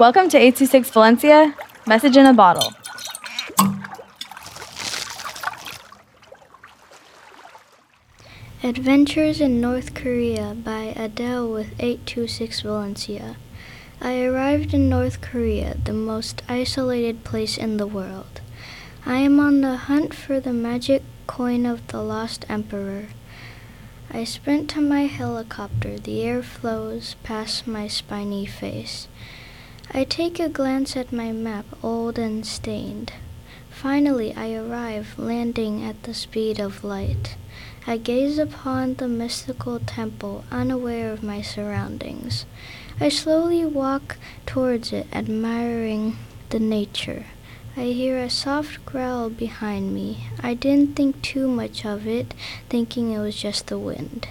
Welcome to 826 Valencia, message in a bottle. Adventures in North Korea by Adelle with 826 Valencia. I arrived in North Korea, the most isolated place in the world. I am on the hunt for the magic coin of the lost emperor. I sprint to my helicopter. The air flows past my spiny face. I take a glance at my map, old and stained. Finally, I arrive, landing at the speed of light. I gaze upon the mystical temple, unaware of my surroundings. I slowly walk towards it, admiring the nature. I hear a soft growl behind me. I didn't think too much of it, thinking it was just the wind.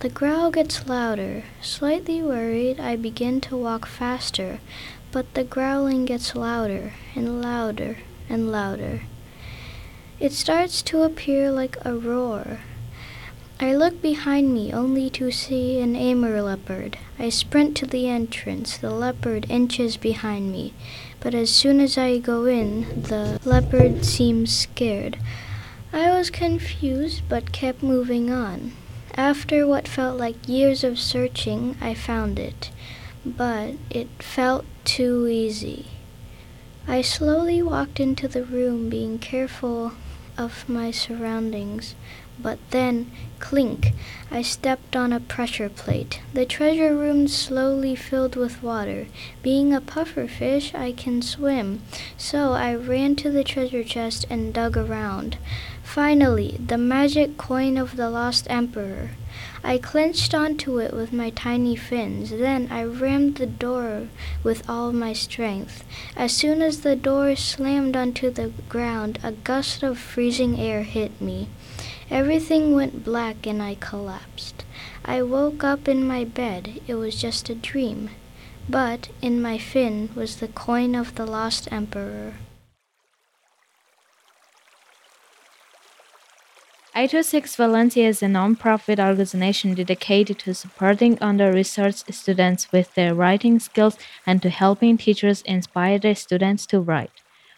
The growl gets louder. Slightly worried, I begin to walk faster, but the growling gets louder and louder and louder. It starts to appear like a roar. I look behind me only to see an Amur leopard. I sprint to the entrance. The leopard inches behind me, but as soon as I go in, the leopard seems scared. I was confused but kept moving on. After what felt like years of searching, I found it, but it felt too easy. I slowly walked into the room, being careful of my surroundings. But then, clink, I stepped on a pressure plate. The treasure room slowly filled with water. Being a puffer fish, I can swim, so I ran to the treasure chest and dug around. Finally, the magic coin of the lost emperor. I clenched onto it with my tiny fins. Then I rammed the door with all my strength. As soon as the door slammed onto the ground, a gust of freezing air hit me. Everything went black and I collapsed. I woke up in my bed. It was just a dream. But in my fin was the coin of the lost emperor. 826 Valencia is a non-profit organization dedicated to supporting under-researched students with their writing skills and to helping teachers inspire their students to write.